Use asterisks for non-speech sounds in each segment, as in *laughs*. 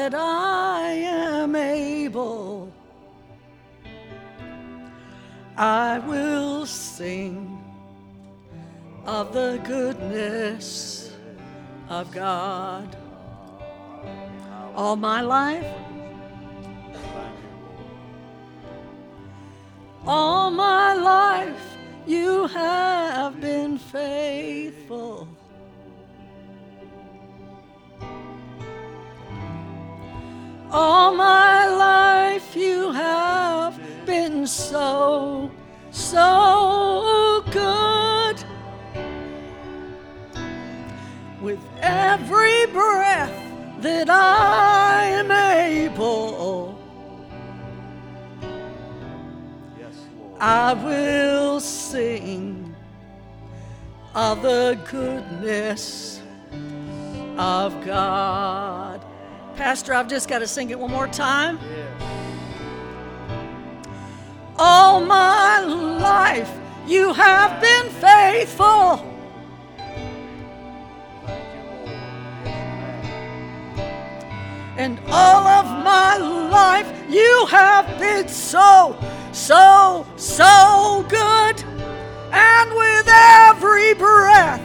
that I am able. I will sing of the goodness of God. All my life, all my life, you have been faithful. All my life you have been so, so good. With every breath that I am able, Yes, I will sing of the goodness of God. Pastor, I've just got to sing it one more time. Yes. All my life you have been faithful. Thank you, Lord. Yes, you And all of my life you have been so, so, so good. And with every breath,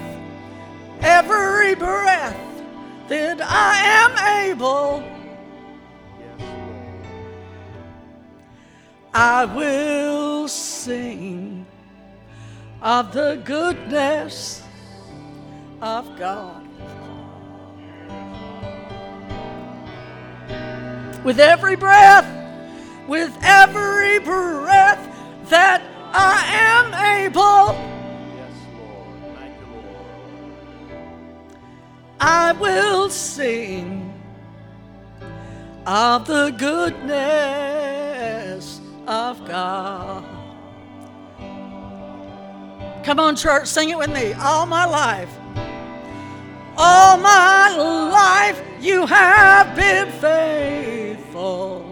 every breath that I am able. I will sing of the goodness of God. With every breath, with every breath that I am able, I will sing of the goodness of God. Come on, church, sing it with me. All my life, all my life, you have been faithful.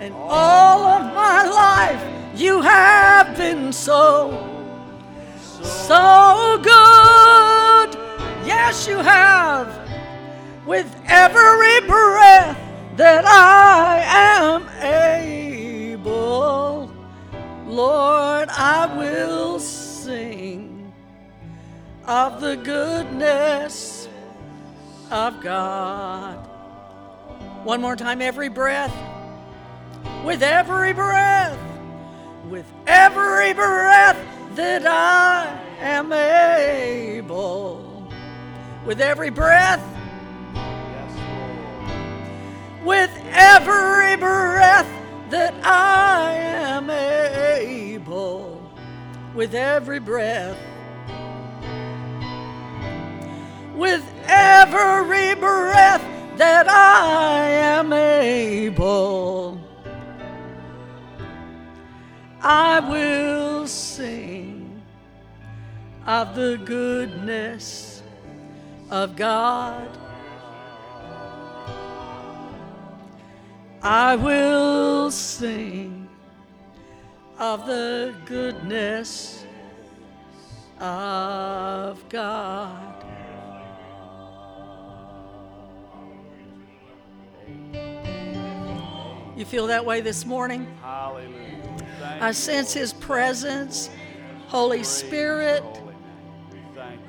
And all of my life, you have been so, so good. Yes, you have. With every breath that I am able, Lord, I will sing of the goodness of God. One more time, every breath. With every breath, with every breath that I am able, with every breath, Yes, with every breath that I am able, with every breath, with every breath that I am able, I will sing of the goodness of God. I will sing of the goodness of God. You feel that way this morning? Hallelujah. I sense His presence. Holy Spirit,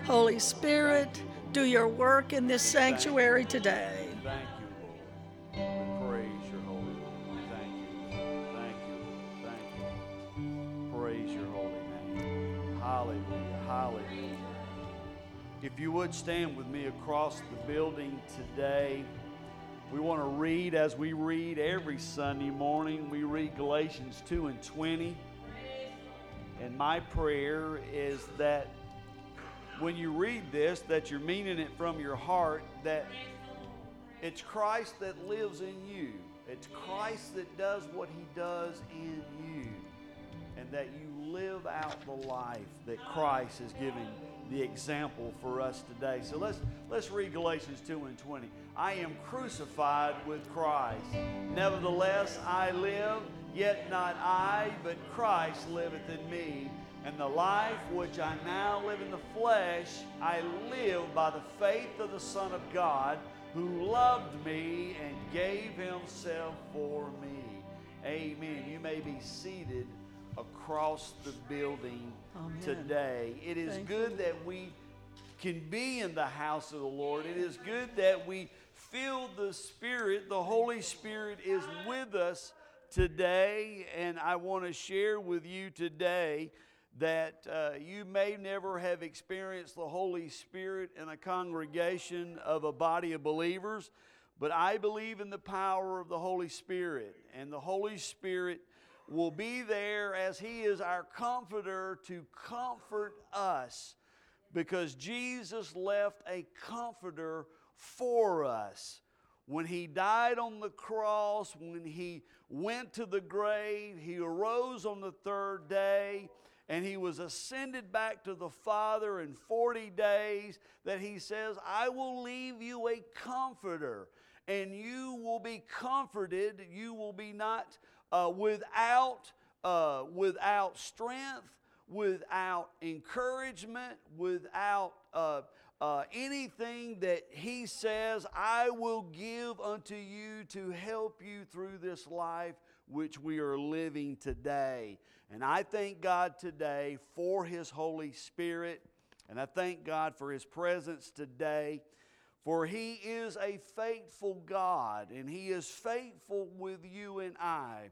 holy Spirit, do your work in this sanctuary today. Thank you, Lord. We praise your holy name. Thank you. Thank you. Thank you. Praise your holy name. Hallelujah. Hallelujah. If you would stand with me across the building today, we want to read as we read every Sunday morning. We read Galatians 2 and 20. And my prayer is that when you read this, that you're meaning it from your heart, that it's Christ that lives in you. It's Christ that does what he does in you. And that you live out the life that Christ is giving the example for us today. So let's let's read Galatians 2 and 20. I am crucified with Christ. Nevertheless I live, yet not I, but Christ liveth in me. And the life which I now live in the flesh, I live by the faith of the Son of God, who loved me and gave himself for me. Amen. You may be seated across the building Amen. today. It is Thank good you. that we can be in the house of the Lord. It is good that we feel the Spirit. The Holy Spirit is with us today, and I want to share with you today that uh, you may never have experienced the Holy Spirit in a congregation of a body of believers, but I believe in the power of the Holy Spirit, and the Holy Spirit will be there as He is our comforter to comfort us because Jesus left a comforter for us. When he died on the cross, when he went to the grave, he arose on the third day, and he was ascended back to the Father in 40 days, that he says, I will leave you a comforter, and you will be comforted. You will be not uh, without, uh, without strength, without encouragement, without uh, uh, anything that He says, I will give unto you to help you through this life which we are living today. And I thank God today for His Holy Spirit, and I thank God for His presence today. For he is a faithful God, and he is faithful with you and I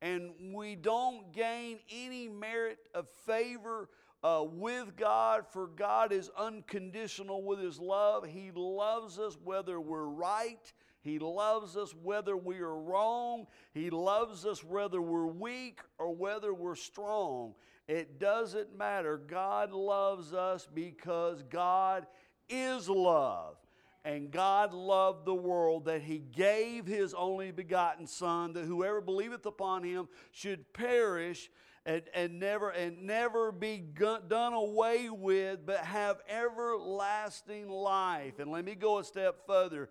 and we don't gain any merit of favor uh, with God, for God is unconditional with His love. He loves us whether we're right, He loves us whether we are wrong, He loves us whether we're weak or whether we're strong. It doesn't matter. God loves us because God is love. And God loved the world that He gave His only begotten Son, that whoever believeth upon Him should perish and, and never and never be done away with, but have everlasting life. And let me go a step further.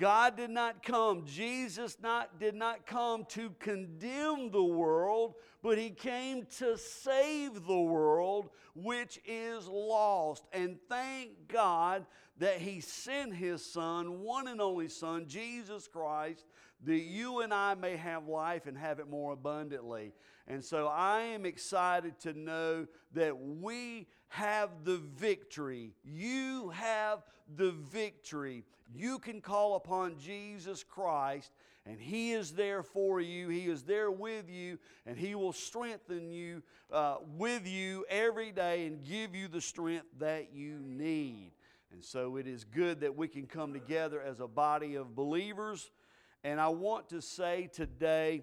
God did not come, Jesus not, did not come to condemn the world, but He came to save the world which is lost. And thank God that He sent His Son, one and only Son, Jesus Christ, that you and I may have life and have it more abundantly. And so I am excited to know that we have the victory. You have the victory. You can call upon Jesus Christ, and He is there for you. He is there with you, and He will strengthen you uh, with you every day and give you the strength that you need. And so it is good that we can come together as a body of believers. And I want to say today,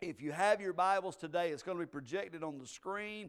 if you have your Bibles today, it's going to be projected on the screen.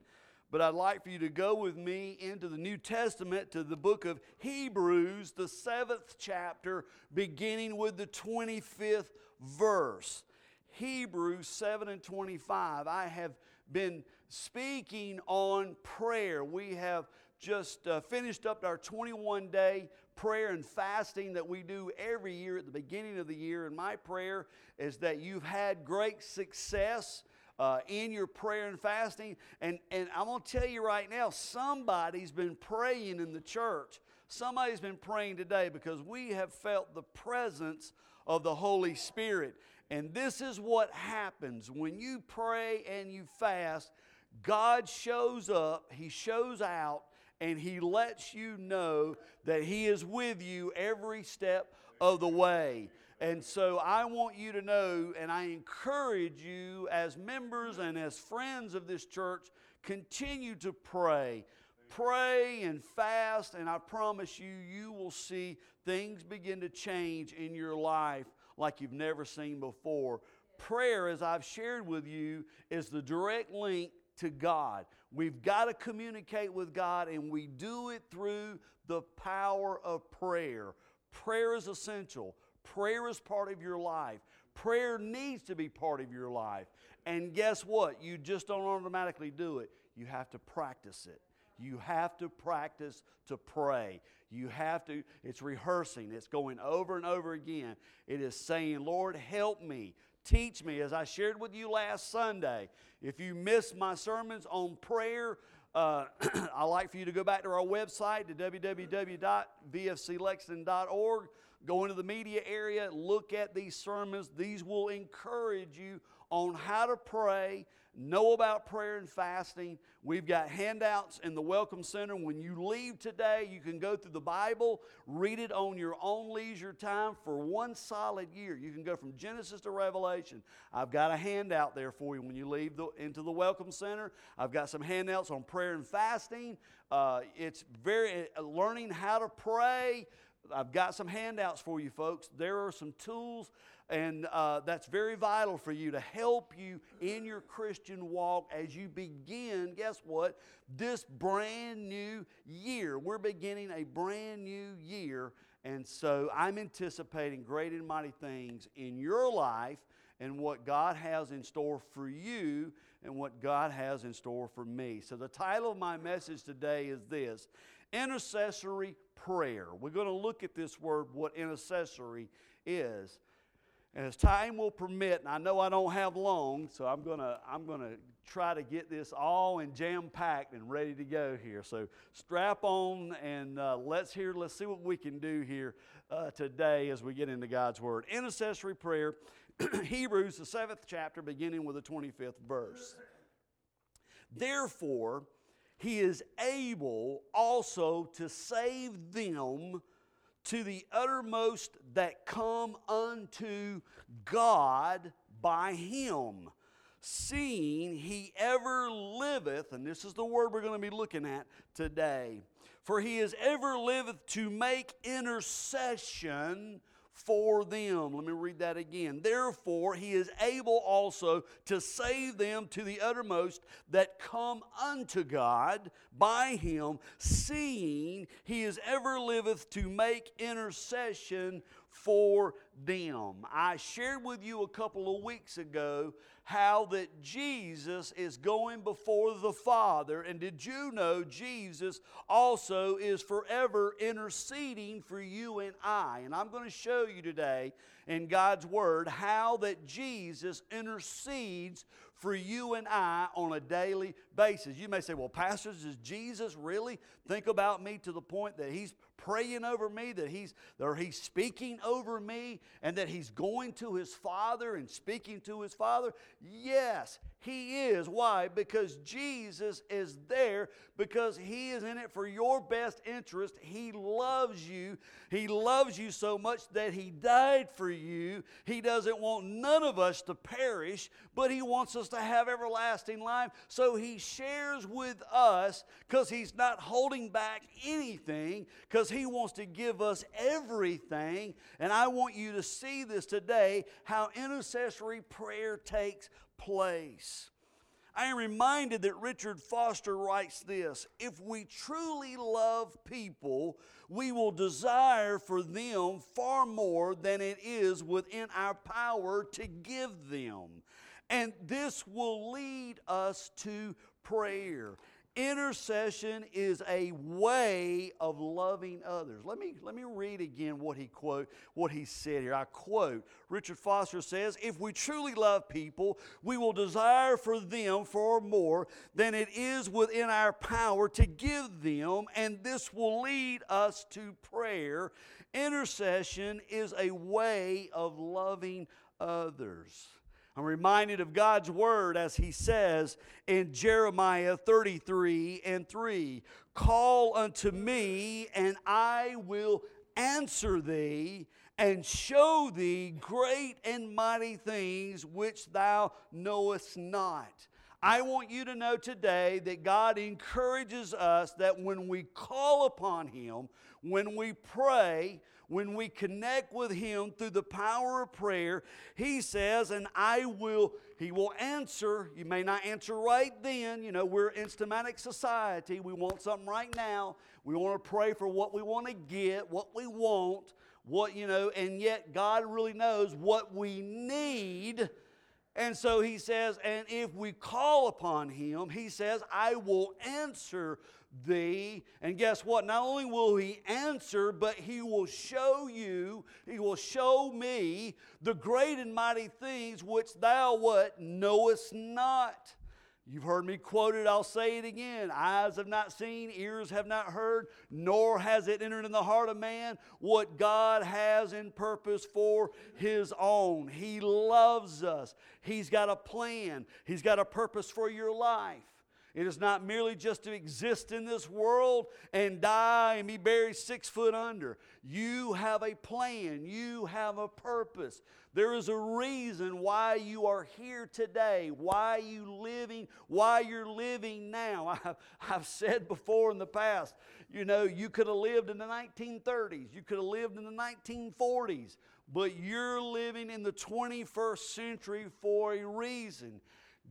But I'd like for you to go with me into the New Testament to the book of Hebrews, the seventh chapter, beginning with the 25th verse. Hebrews 7 and 25. I have been speaking on prayer. We have just uh, finished up our 21 day prayer and fasting that we do every year at the beginning of the year. And my prayer is that you've had great success. Uh, in your prayer and fasting. And, and I'm going to tell you right now, somebody's been praying in the church. Somebody's been praying today because we have felt the presence of the Holy Spirit. And this is what happens when you pray and you fast. God shows up, He shows out, and He lets you know that He is with you every step of the way. And so I want you to know, and I encourage you as members and as friends of this church, continue to pray. Pray and fast, and I promise you, you will see things begin to change in your life like you've never seen before. Prayer, as I've shared with you, is the direct link to God. We've got to communicate with God, and we do it through the power of prayer. Prayer is essential. Prayer is part of your life. Prayer needs to be part of your life. And guess what? You just don't automatically do it. You have to practice it. You have to practice to pray. You have to, it's rehearsing, it's going over and over again. It is saying, Lord, help me teach me. As I shared with you last Sunday, if you missed my sermons on prayer, uh, *clears throat* I'd like for you to go back to our website to www.vfclexington.org. Go into the media area, look at these sermons. These will encourage you on how to pray, know about prayer and fasting. We've got handouts in the Welcome Center. When you leave today, you can go through the Bible, read it on your own leisure time for one solid year. You can go from Genesis to Revelation. I've got a handout there for you when you leave the, into the Welcome Center. I've got some handouts on prayer and fasting. Uh, it's very uh, learning how to pray. I've got some handouts for you folks. There are some tools, and uh, that's very vital for you to help you in your Christian walk as you begin, guess what? This brand new year. We're beginning a brand new year, and so I'm anticipating great and mighty things in your life and what God has in store for you and what God has in store for me. So, the title of my message today is this Intercessory prayer. We're going to look at this word, what intercessory is. And as time will permit, and I know I don't have long, so I'm going to I'm going to try to get this all and jam packed and ready to go here. So strap on and uh, let's hear, let's see what we can do here uh, today as we get into God's Word. Intercessory prayer, *clears throat* Hebrews, the seventh chapter, beginning with the 25th verse. Therefore, he is able also to save them to the uttermost that come unto God by him, seeing he ever liveth, and this is the word we're going to be looking at today. For he is ever liveth to make intercession for them. Let me read that again. Therefore, he is able also to save them to the uttermost that come unto God by him, seeing he is ever liveth to make intercession for them. I shared with you a couple of weeks ago how that Jesus is going before the Father. And did you know Jesus also is forever interceding for you and I? And I'm going to show you today in God's Word how that Jesus intercedes for you and I on a daily basis. You may say, well, pastors, does Jesus really think about me to the point that he's praying over me, that he's, or he's speaking over me, and that he's going to his Father and speaking to his Father? Yes, he is. Why? Because Jesus is there, because He is in it for your best interest. He loves you. He loves you so much that He died for you. He doesn't want none of us to perish, but He wants us to have everlasting life. So He shares with us because He's not holding back anything, because He wants to give us everything. And I want you to see this today how intercessory prayer takes place. I am reminded that Richard Foster writes this If we truly love people, we will desire for them far more than it is within our power to give them. And this will lead us to prayer. Intercession is a way of loving others. Let me, let me read again what he quote what he said here. I quote Richard Foster says, If we truly love people, we will desire for them far more than it is within our power to give them, and this will lead us to prayer. Intercession is a way of loving others. I'm reminded of God's word as he says in Jeremiah 33 and 3 Call unto me, and I will answer thee and show thee great and mighty things which thou knowest not. I want you to know today that God encourages us that when we call upon Him, when we pray, when we connect with Him through the power of prayer, He says, and I will, He will answer. You may not answer right then. You know, we're an instamatic society. We want something right now. We want to pray for what we want to get, what we want, what, you know, and yet God really knows what we need. And so he says, and if we call upon him, he says, I will answer thee. And guess what? Not only will he answer, but he will show you, he will show me the great and mighty things which thou what knowest not. You've heard me quote it, I'll say it again. Eyes have not seen, ears have not heard, nor has it entered in the heart of man what God has in purpose for his own. He loves us, He's got a plan, He's got a purpose for your life. It is not merely just to exist in this world and die and be buried six foot under. You have a plan, you have a purpose. There is a reason why you are here today, why you living, why you're living now. *laughs* I've, I've said before in the past, you know, you could have lived in the 1930s, you could have lived in the 1940s, but you're living in the 21st century for a reason.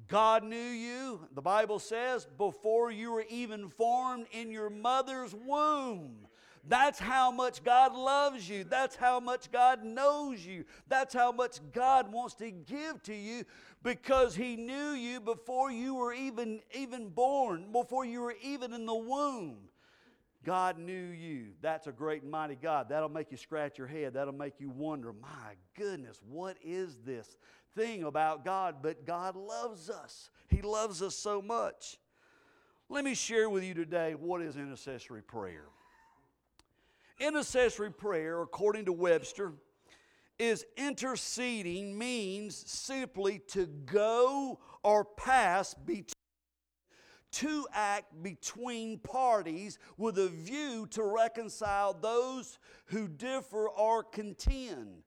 God knew you, the Bible says, before you were even formed in your mother's womb. That's how much God loves you. That's how much God knows you. That's how much God wants to give to you because He knew you before you were even, even born, before you were even in the womb. God knew you. That's a great and mighty God. That'll make you scratch your head. That'll make you wonder, my goodness, what is this thing about God? But God loves us. He loves us so much. Let me share with you today what is intercessory prayer. Intercessory prayer, according to Webster, is interceding means simply to go or pass between to act between parties with a view to reconcile those who differ or contend,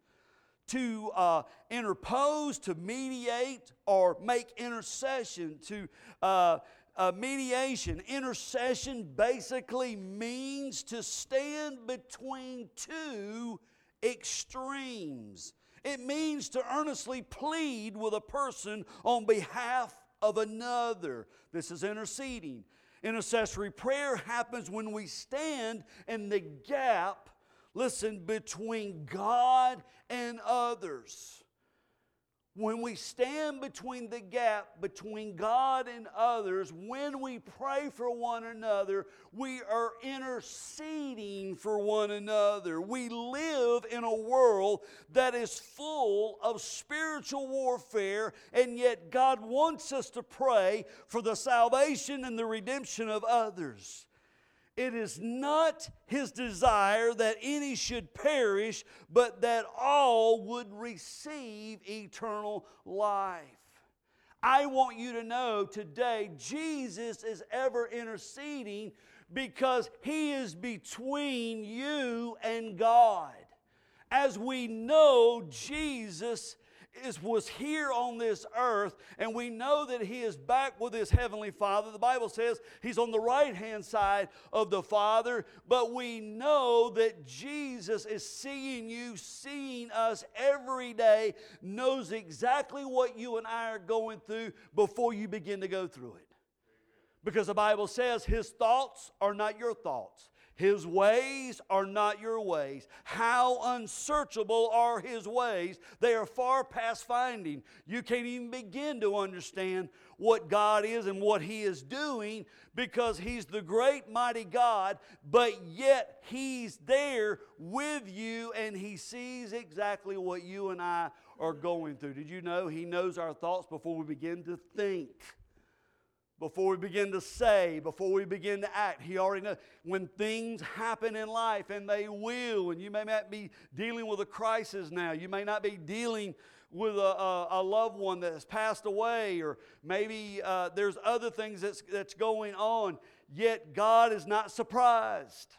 to uh, interpose, to mediate, or make intercession, to uh, uh, mediation, intercession basically means to stand between two extremes. It means to earnestly plead with a person on behalf of another. This is interceding. Intercessory prayer happens when we stand in the gap, listen, between God and others when we stand between the gap between God and others, when we pray for one another, we are interceding for one another. We live in a world that is full of spiritual warfare, and yet God wants us to pray for the salvation and the redemption of others. It is not his desire that any should perish, but that all would receive eternal life. I want you to know today Jesus is ever interceding because he is between you and God. As we know, Jesus is, was here on this earth, and we know that he is back with his heavenly Father. The Bible says he's on the right hand side of the Father, but we know that Jesus is seeing you, seeing us every day, knows exactly what you and I are going through before you begin to go through it. Because the Bible says his thoughts are not your thoughts. His ways are not your ways. How unsearchable are His ways? They are far past finding. You can't even begin to understand what God is and what He is doing because He's the great, mighty God, but yet He's there with you and He sees exactly what you and I are going through. Did you know He knows our thoughts before we begin to think? Before we begin to say, before we begin to act. He already knows when things happen in life, and they will, and you may not be dealing with a crisis now. You may not be dealing with a, a, a loved one that has passed away, or maybe uh, there's other things that's, that's going on. Yet God is not surprised.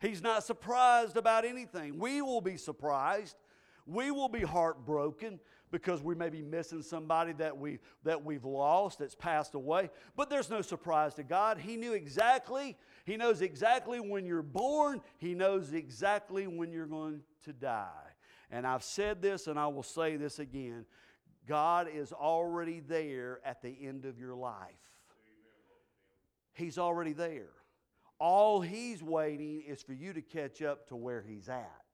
He's not surprised about anything. We will be surprised. We will be heartbroken because we may be missing somebody that, we, that we've lost, that's passed away. But there's no surprise to God. He knew exactly, He knows exactly when you're born, He knows exactly when you're going to die. And I've said this and I will say this again God is already there at the end of your life. He's already there. All He's waiting is for you to catch up to where He's at.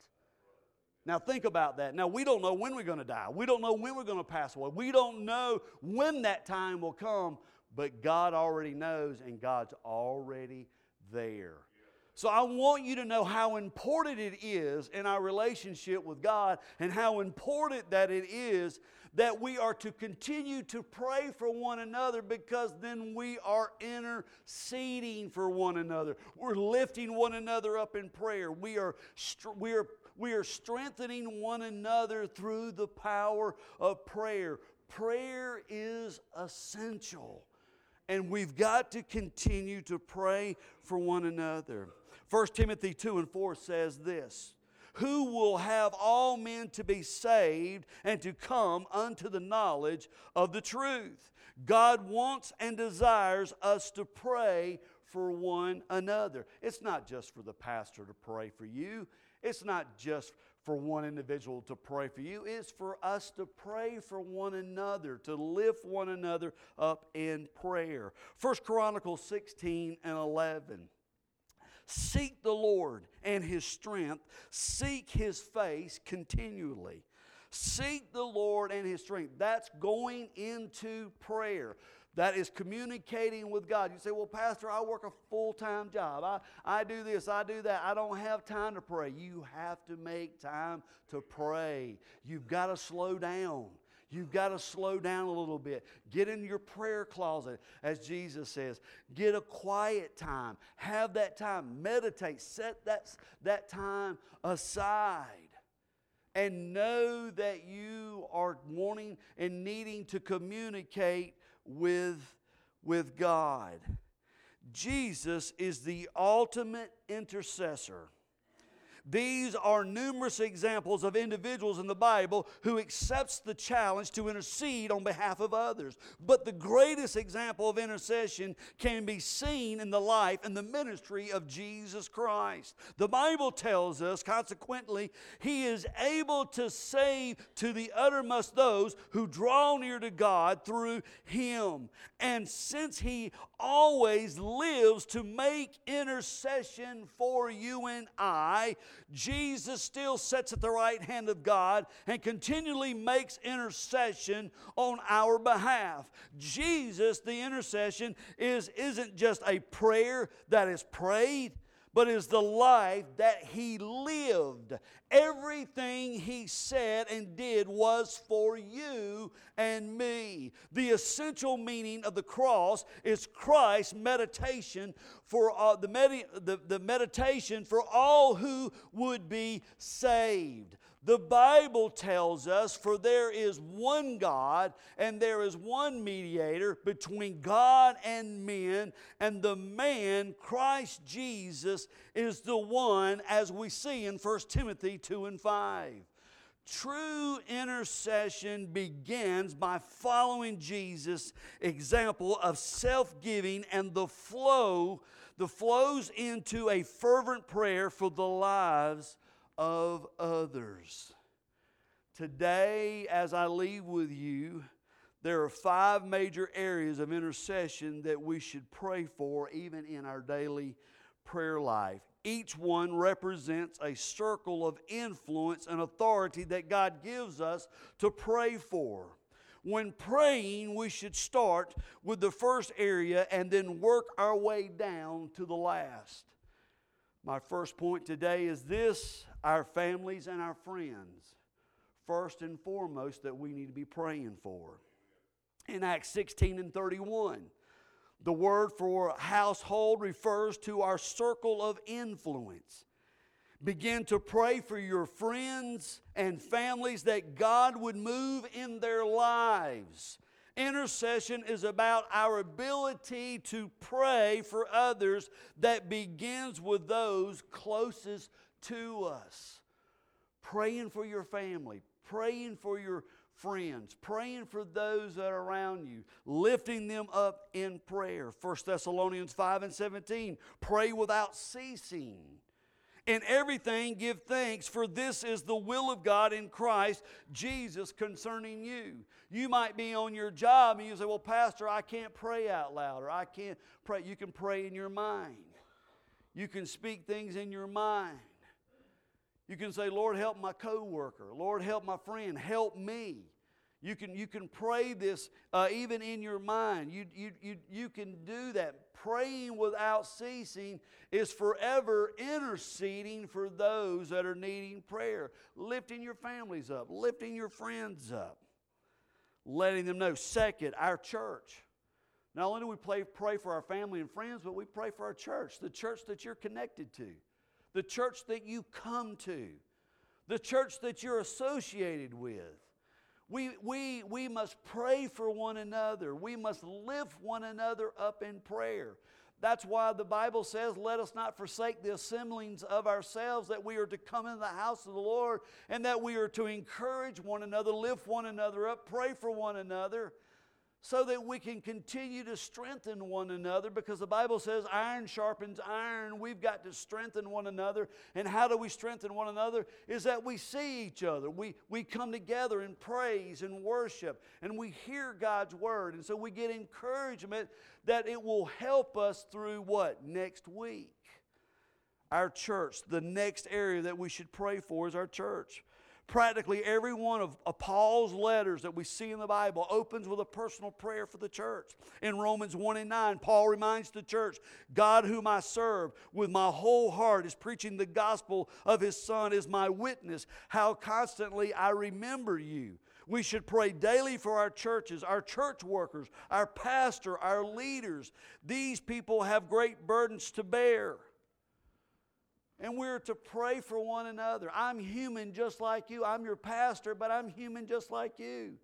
Now, think about that. Now, we don't know when we're going to die. We don't know when we're going to pass away. We don't know when that time will come, but God already knows, and God's already there. So I want you to know how important it is in our relationship with God and how important that it is that we are to continue to pray for one another because then we are interceding for one another. We're lifting one another up in prayer. We are, we are, we are strengthening one another through the power of prayer. Prayer is essential. And we've got to continue to pray for one another. 1 Timothy 2 and 4 says this Who will have all men to be saved and to come unto the knowledge of the truth? God wants and desires us to pray for one another. It's not just for the pastor to pray for you, it's not just for one individual to pray for you. It's for us to pray for one another, to lift one another up in prayer. First Chronicles 16 and 11. Seek the Lord and his strength, seek his face continually. Seek the Lord and his strength. That's going into prayer that is communicating with God. You say, Well, Pastor, I work a full time job. I, I do this, I do that. I don't have time to pray. You have to make time to pray. You've got to slow down. You've got to slow down a little bit. Get in your prayer closet, as Jesus says. Get a quiet time. Have that time. Meditate. Set that, that time aside. And know that you are wanting and needing to communicate with, with God. Jesus is the ultimate intercessor. These are numerous examples of individuals in the Bible who accepts the challenge to intercede on behalf of others. But the greatest example of intercession can be seen in the life and the ministry of Jesus Christ. The Bible tells us, consequently, he is able to save to the uttermost those who draw near to God through him. And since he always lives to make intercession for you and I, Jesus still sits at the right hand of God and continually makes intercession on our behalf. Jesus, the intercession, is, isn't just a prayer that is prayed but is the life that he lived. Everything he said and did was for you and me. The essential meaning of the cross is Christ's meditation for uh, the, med- the, the meditation for all who would be saved. The Bible tells us, for there is one God and there is one mediator between God and men, and the man, Christ Jesus, is the one, as we see in 1 Timothy 2 and 5. True intercession begins by following Jesus' example of self giving and the flow, the flows into a fervent prayer for the lives of others. Today, as I leave with you, there are five major areas of intercession that we should pray for, even in our daily prayer life. Each one represents a circle of influence and authority that God gives us to pray for. When praying, we should start with the first area and then work our way down to the last. My first point today is this our families and our friends, first and foremost, that we need to be praying for. In Acts 16 and 31, the word for household refers to our circle of influence. Begin to pray for your friends and families that God would move in their lives Intercession is about our ability to pray for others that begins with those closest to us. Praying for your family, praying for your friends, praying for those that are around you, lifting them up in prayer. 1 Thessalonians 5 and 17, pray without ceasing. In everything, give thanks, for this is the will of God in Christ Jesus concerning you. You might be on your job and you say, Well, Pastor, I can't pray out loud, or I can't pray. You can pray in your mind. You can speak things in your mind. You can say, Lord, help my coworker. Lord, help my friend. Help me. You can, you can pray this uh, even in your mind. You, you, you, you can do that. Praying without ceasing is forever interceding for those that are needing prayer, lifting your families up, lifting your friends up, letting them know. Second, our church. Not only do we pray, pray for our family and friends, but we pray for our church, the church that you're connected to, the church that you come to, the church that you're associated with. We, we, we must pray for one another. We must lift one another up in prayer. That's why the Bible says, Let us not forsake the assemblings of ourselves, that we are to come in the house of the Lord, and that we are to encourage one another, lift one another up, pray for one another so that we can continue to strengthen one another because the Bible says iron sharpens iron. We've got to strengthen one another. And how do we strengthen one another? Is that we see each other. We, we come together in praise and worship and we hear God's word. And so we get encouragement that it will help us through what? Next week. Our church, the next area that we should pray for is our church. Practically every one of, of Paul's letters that we see in the Bible opens with a personal prayer for the church. In Romans 1 and 9, Paul reminds the church God, whom I serve with my whole heart, is preaching the gospel of his Son, is my witness, how constantly I remember you. We should pray daily for our churches, our church workers, our pastor, our leaders. These people have great burdens to bear. And we're to pray for one another. I'm human just like you. I'm your pastor, but I'm human just like you.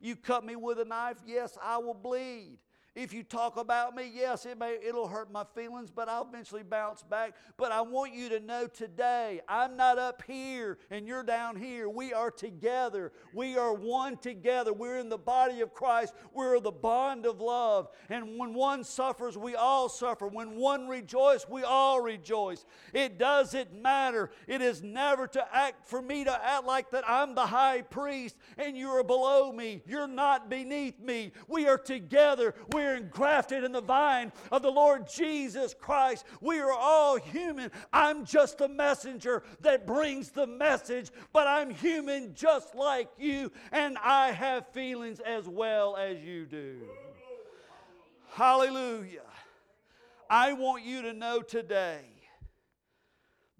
You cut me with a knife, yes, I will bleed. If you talk about me, yes, it may, it'll hurt my feelings, but I'll eventually bounce back. But I want you to know today, I'm not up here and you're down here. We are together. We are one together. We're in the body of Christ. We're the bond of love. And when one suffers, we all suffer. When one rejoices, we all rejoice. It doesn't matter. It is never to act for me to act like that I'm the high priest and you're below me. You're not beneath me. We are together. We we're engrafted in the vine of the Lord Jesus Christ. We are all human. I'm just a messenger that brings the message, but I'm human just like you, and I have feelings as well as you do. Hallelujah. I want you to know today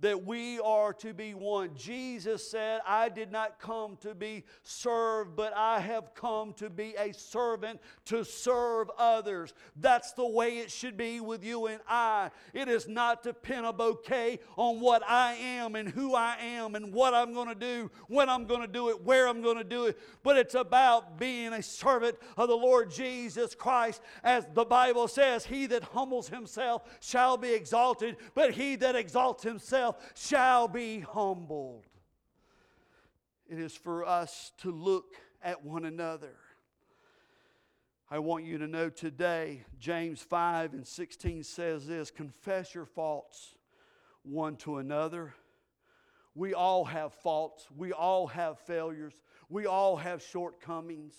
that we are to be one. Jesus said, I did not come to be served, but I have come to be a servant to serve others. That's the way it should be with you and I. It is not to pin a bouquet on what I am and who I am and what I'm going to do, when I'm going to do it, where I'm going to do it, but it's about being a servant of the Lord Jesus Christ. As the Bible says, He that humbles himself shall be exalted, but he that exalts himself himself shall be humbled. It is for us to look at one another. I want you to know today, James 5 and 16 says this confess your faults one to another. We all have faults, we all have failures, we all have shortcomings.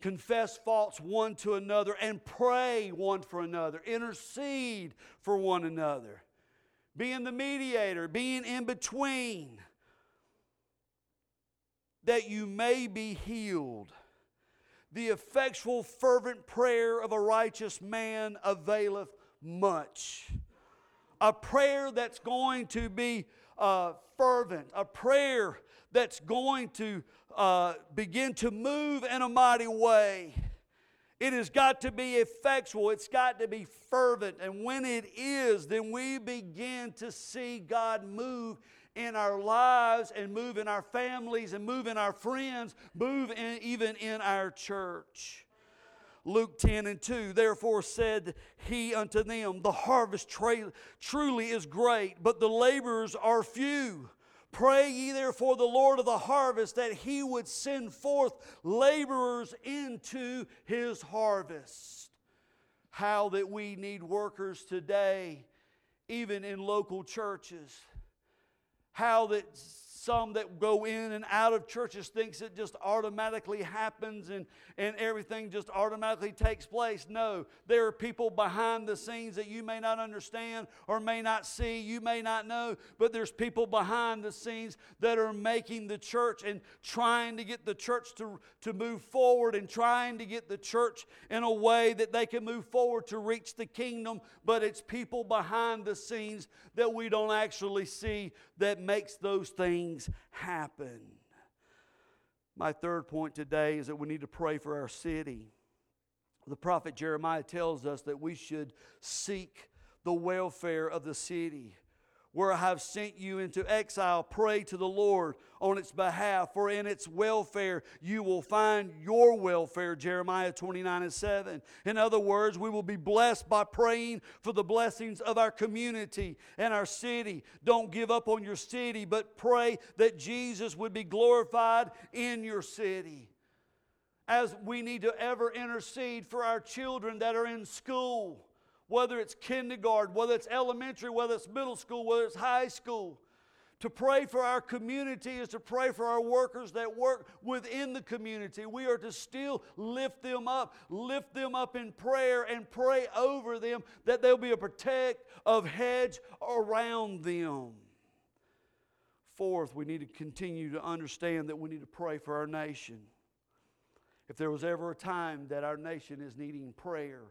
Confess faults one to another and pray one for another, intercede for one another being the mediator, being in between, that you may be healed. The effectual, fervent prayer of a righteous man availeth much. A prayer that's going to be uh, fervent, a prayer that's going to uh, begin to move in a mighty way. It has got to be effectual, it's got to be fervent. And when it is, then we begin to see God move in our lives and move in our families and move in our friends, move in, even in our church. Luke 10 and 2, therefore said he unto them, The harvest tra- truly is great, but the laborers are few. Pray ye therefore the Lord of the harvest that he would send forth laborers into his harvest. How that we need workers today, even in local churches. How that some that go in and out of churches thinks it just automatically happens and, and everything just automatically takes place. No, there are people behind the scenes that you may not understand or may not see, you may not know, but there's people behind the scenes that are making the church and trying to get the church to, to move forward and trying to get the church in a way that they can move forward to reach the kingdom. But it's people behind the scenes that we don't actually see that makes those things happen. My third point today is that we need to pray for our city. The prophet Jeremiah tells us that we should seek the welfare of the city where I have sent you into exile, pray to the Lord on its behalf, for in its welfare you will find your welfare. Jeremiah 29 and 7. In other words, we will be blessed by praying for the blessings of our community and our city. Don't give up on your city, but pray that Jesus would be glorified in your city. As we need to ever intercede for our children that are in school whether it's kindergarten, whether it's elementary, whether it's middle school, whether it's high school. To pray for our community is to pray for our workers that work within the community. We are to still lift them up, lift them up in prayer, and pray over them that there'll be a protect of hedge around them. Fourth, we need to continue to understand that we need to pray for our nation. If there was ever a time that our nation is needing prayer,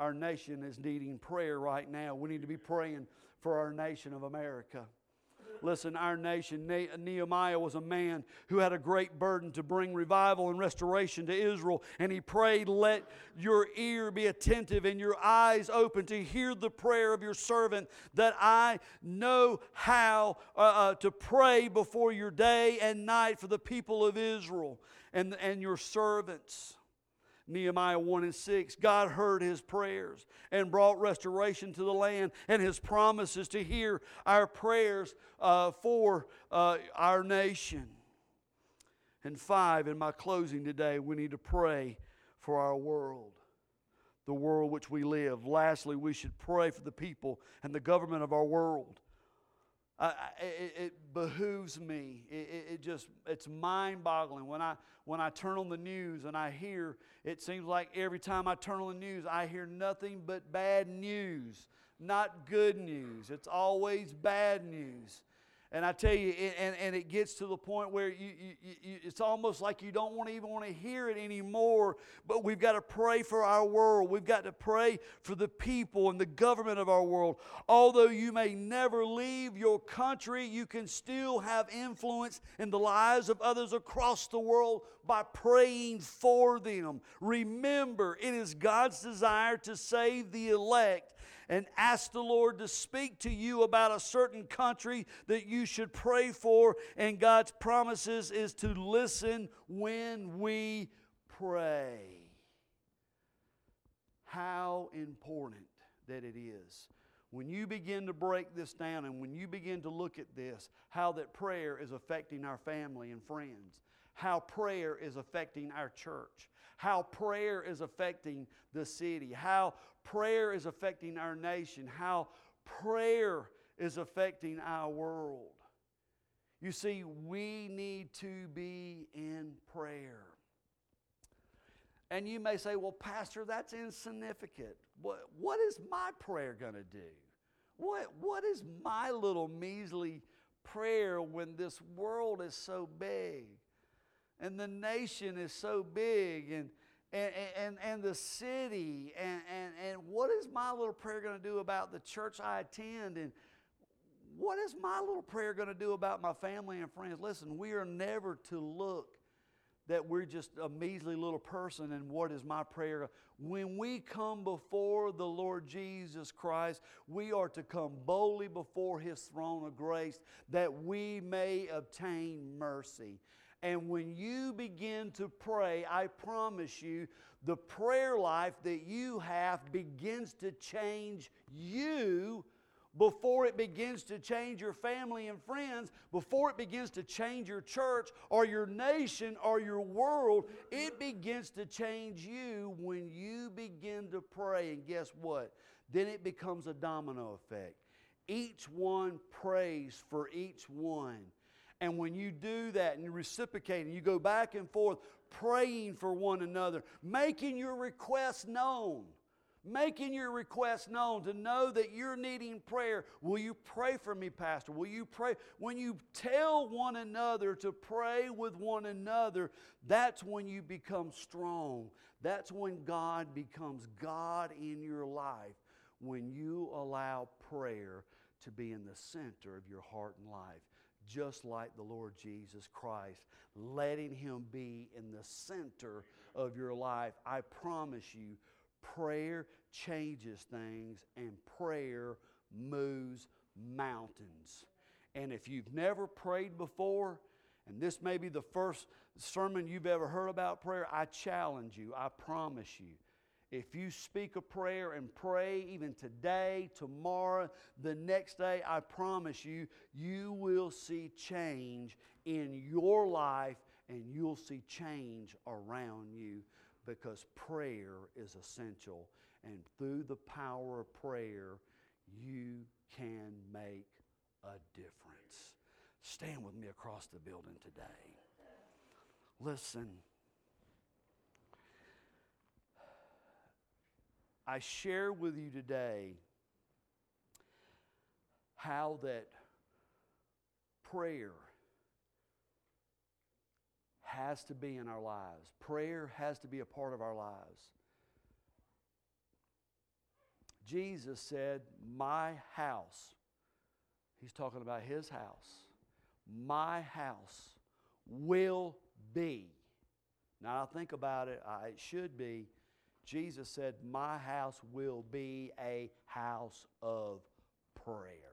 our nation is needing prayer right now. We need to be praying for our nation of America. Listen, our nation, Nehemiah was a man who had a great burden to bring revival and restoration to Israel. And he prayed, Let your ear be attentive and your eyes open to hear the prayer of your servant, that I know how uh, uh, to pray before your day and night for the people of Israel and, and your servants. Nehemiah 1 and 6. God heard his prayers and brought restoration to the land, and his promises to hear our prayers uh, for uh, our nation. And five, in my closing today, we need to pray for our world, the world which we live. Lastly, we should pray for the people and the government of our world. It, it, behooves me. It, it, just it's mind-boggling when I when I turn on the news and I hear. It seems like every time I turn on the news, I hear nothing but bad news, not good news. It's always bad news. And I tell you, and, and it gets to the point where you, you, you, it's almost like you don't want to even want to hear it anymore. But we've got to pray for our world. We've got to pray for the people and the government of our world. Although you may never leave your country, you can still have influence in the lives of others across the world by praying for them. Remember, it is God's desire to save the elect and ask the Lord to speak to you about a certain country that you should pray for. And God's promises is to listen when we pray. How important that it is. When you begin to break this down and when you begin to look at this, how that prayer is affecting our family and friends, how prayer is affecting our church, how prayer is affecting the city, how prayer is affecting our nation, how prayer is affecting our world. You see, we need to be in prayer. And you may say, well, Pastor, that's insignificant. What, what is my prayer going to do? What, what is my little measly prayer when this world is so big? And the nation is so big and and, and, and the city and, and, and what is my little prayer going to do about the church I attend and what is my little prayer going to do about my family and friends? Listen, we are never to look that we're just a measly little person and what is my prayer. When we come before the Lord Jesus Christ, we are to come boldly before His throne of grace that we may obtain mercy. And when you begin to pray, I promise you, the prayer life that you have begins to change you before it begins to change your family and friends, before it begins to change your church or your nation or your world, it begins to change you when you begin to pray. And guess what? Then it becomes a domino effect. Each one prays for each one And when you do that and you reciprocate and you go back and forth praying for one another, making your requests known, making your requests known to know that you're needing prayer. Will you pray for me, Pastor? Will you pray? When you tell one another to pray with one another, that's when you become strong. That's when God becomes God in your life, when you allow prayer to be in the center of your heart and life just like the Lord Jesus Christ, letting Him be in the center of your life. I promise you, prayer changes things and prayer moves mountains. And if you've never prayed before, and this may be the first sermon you've ever heard about prayer, I challenge you, I promise you if you speak a prayer and pray even today, tomorrow, the next day, I promise you, you will see change in your life and you'll see change around you because prayer is essential. And through the power of prayer, you can make a difference. Stand with me across the building today. Listen. I share with you today how that prayer has to be in our lives. Prayer has to be a part of our lives. Jesus said, My house, he's talking about his house, my house will be. Now, I think about it, I, it should be Jesus said, My house will be a house of prayer.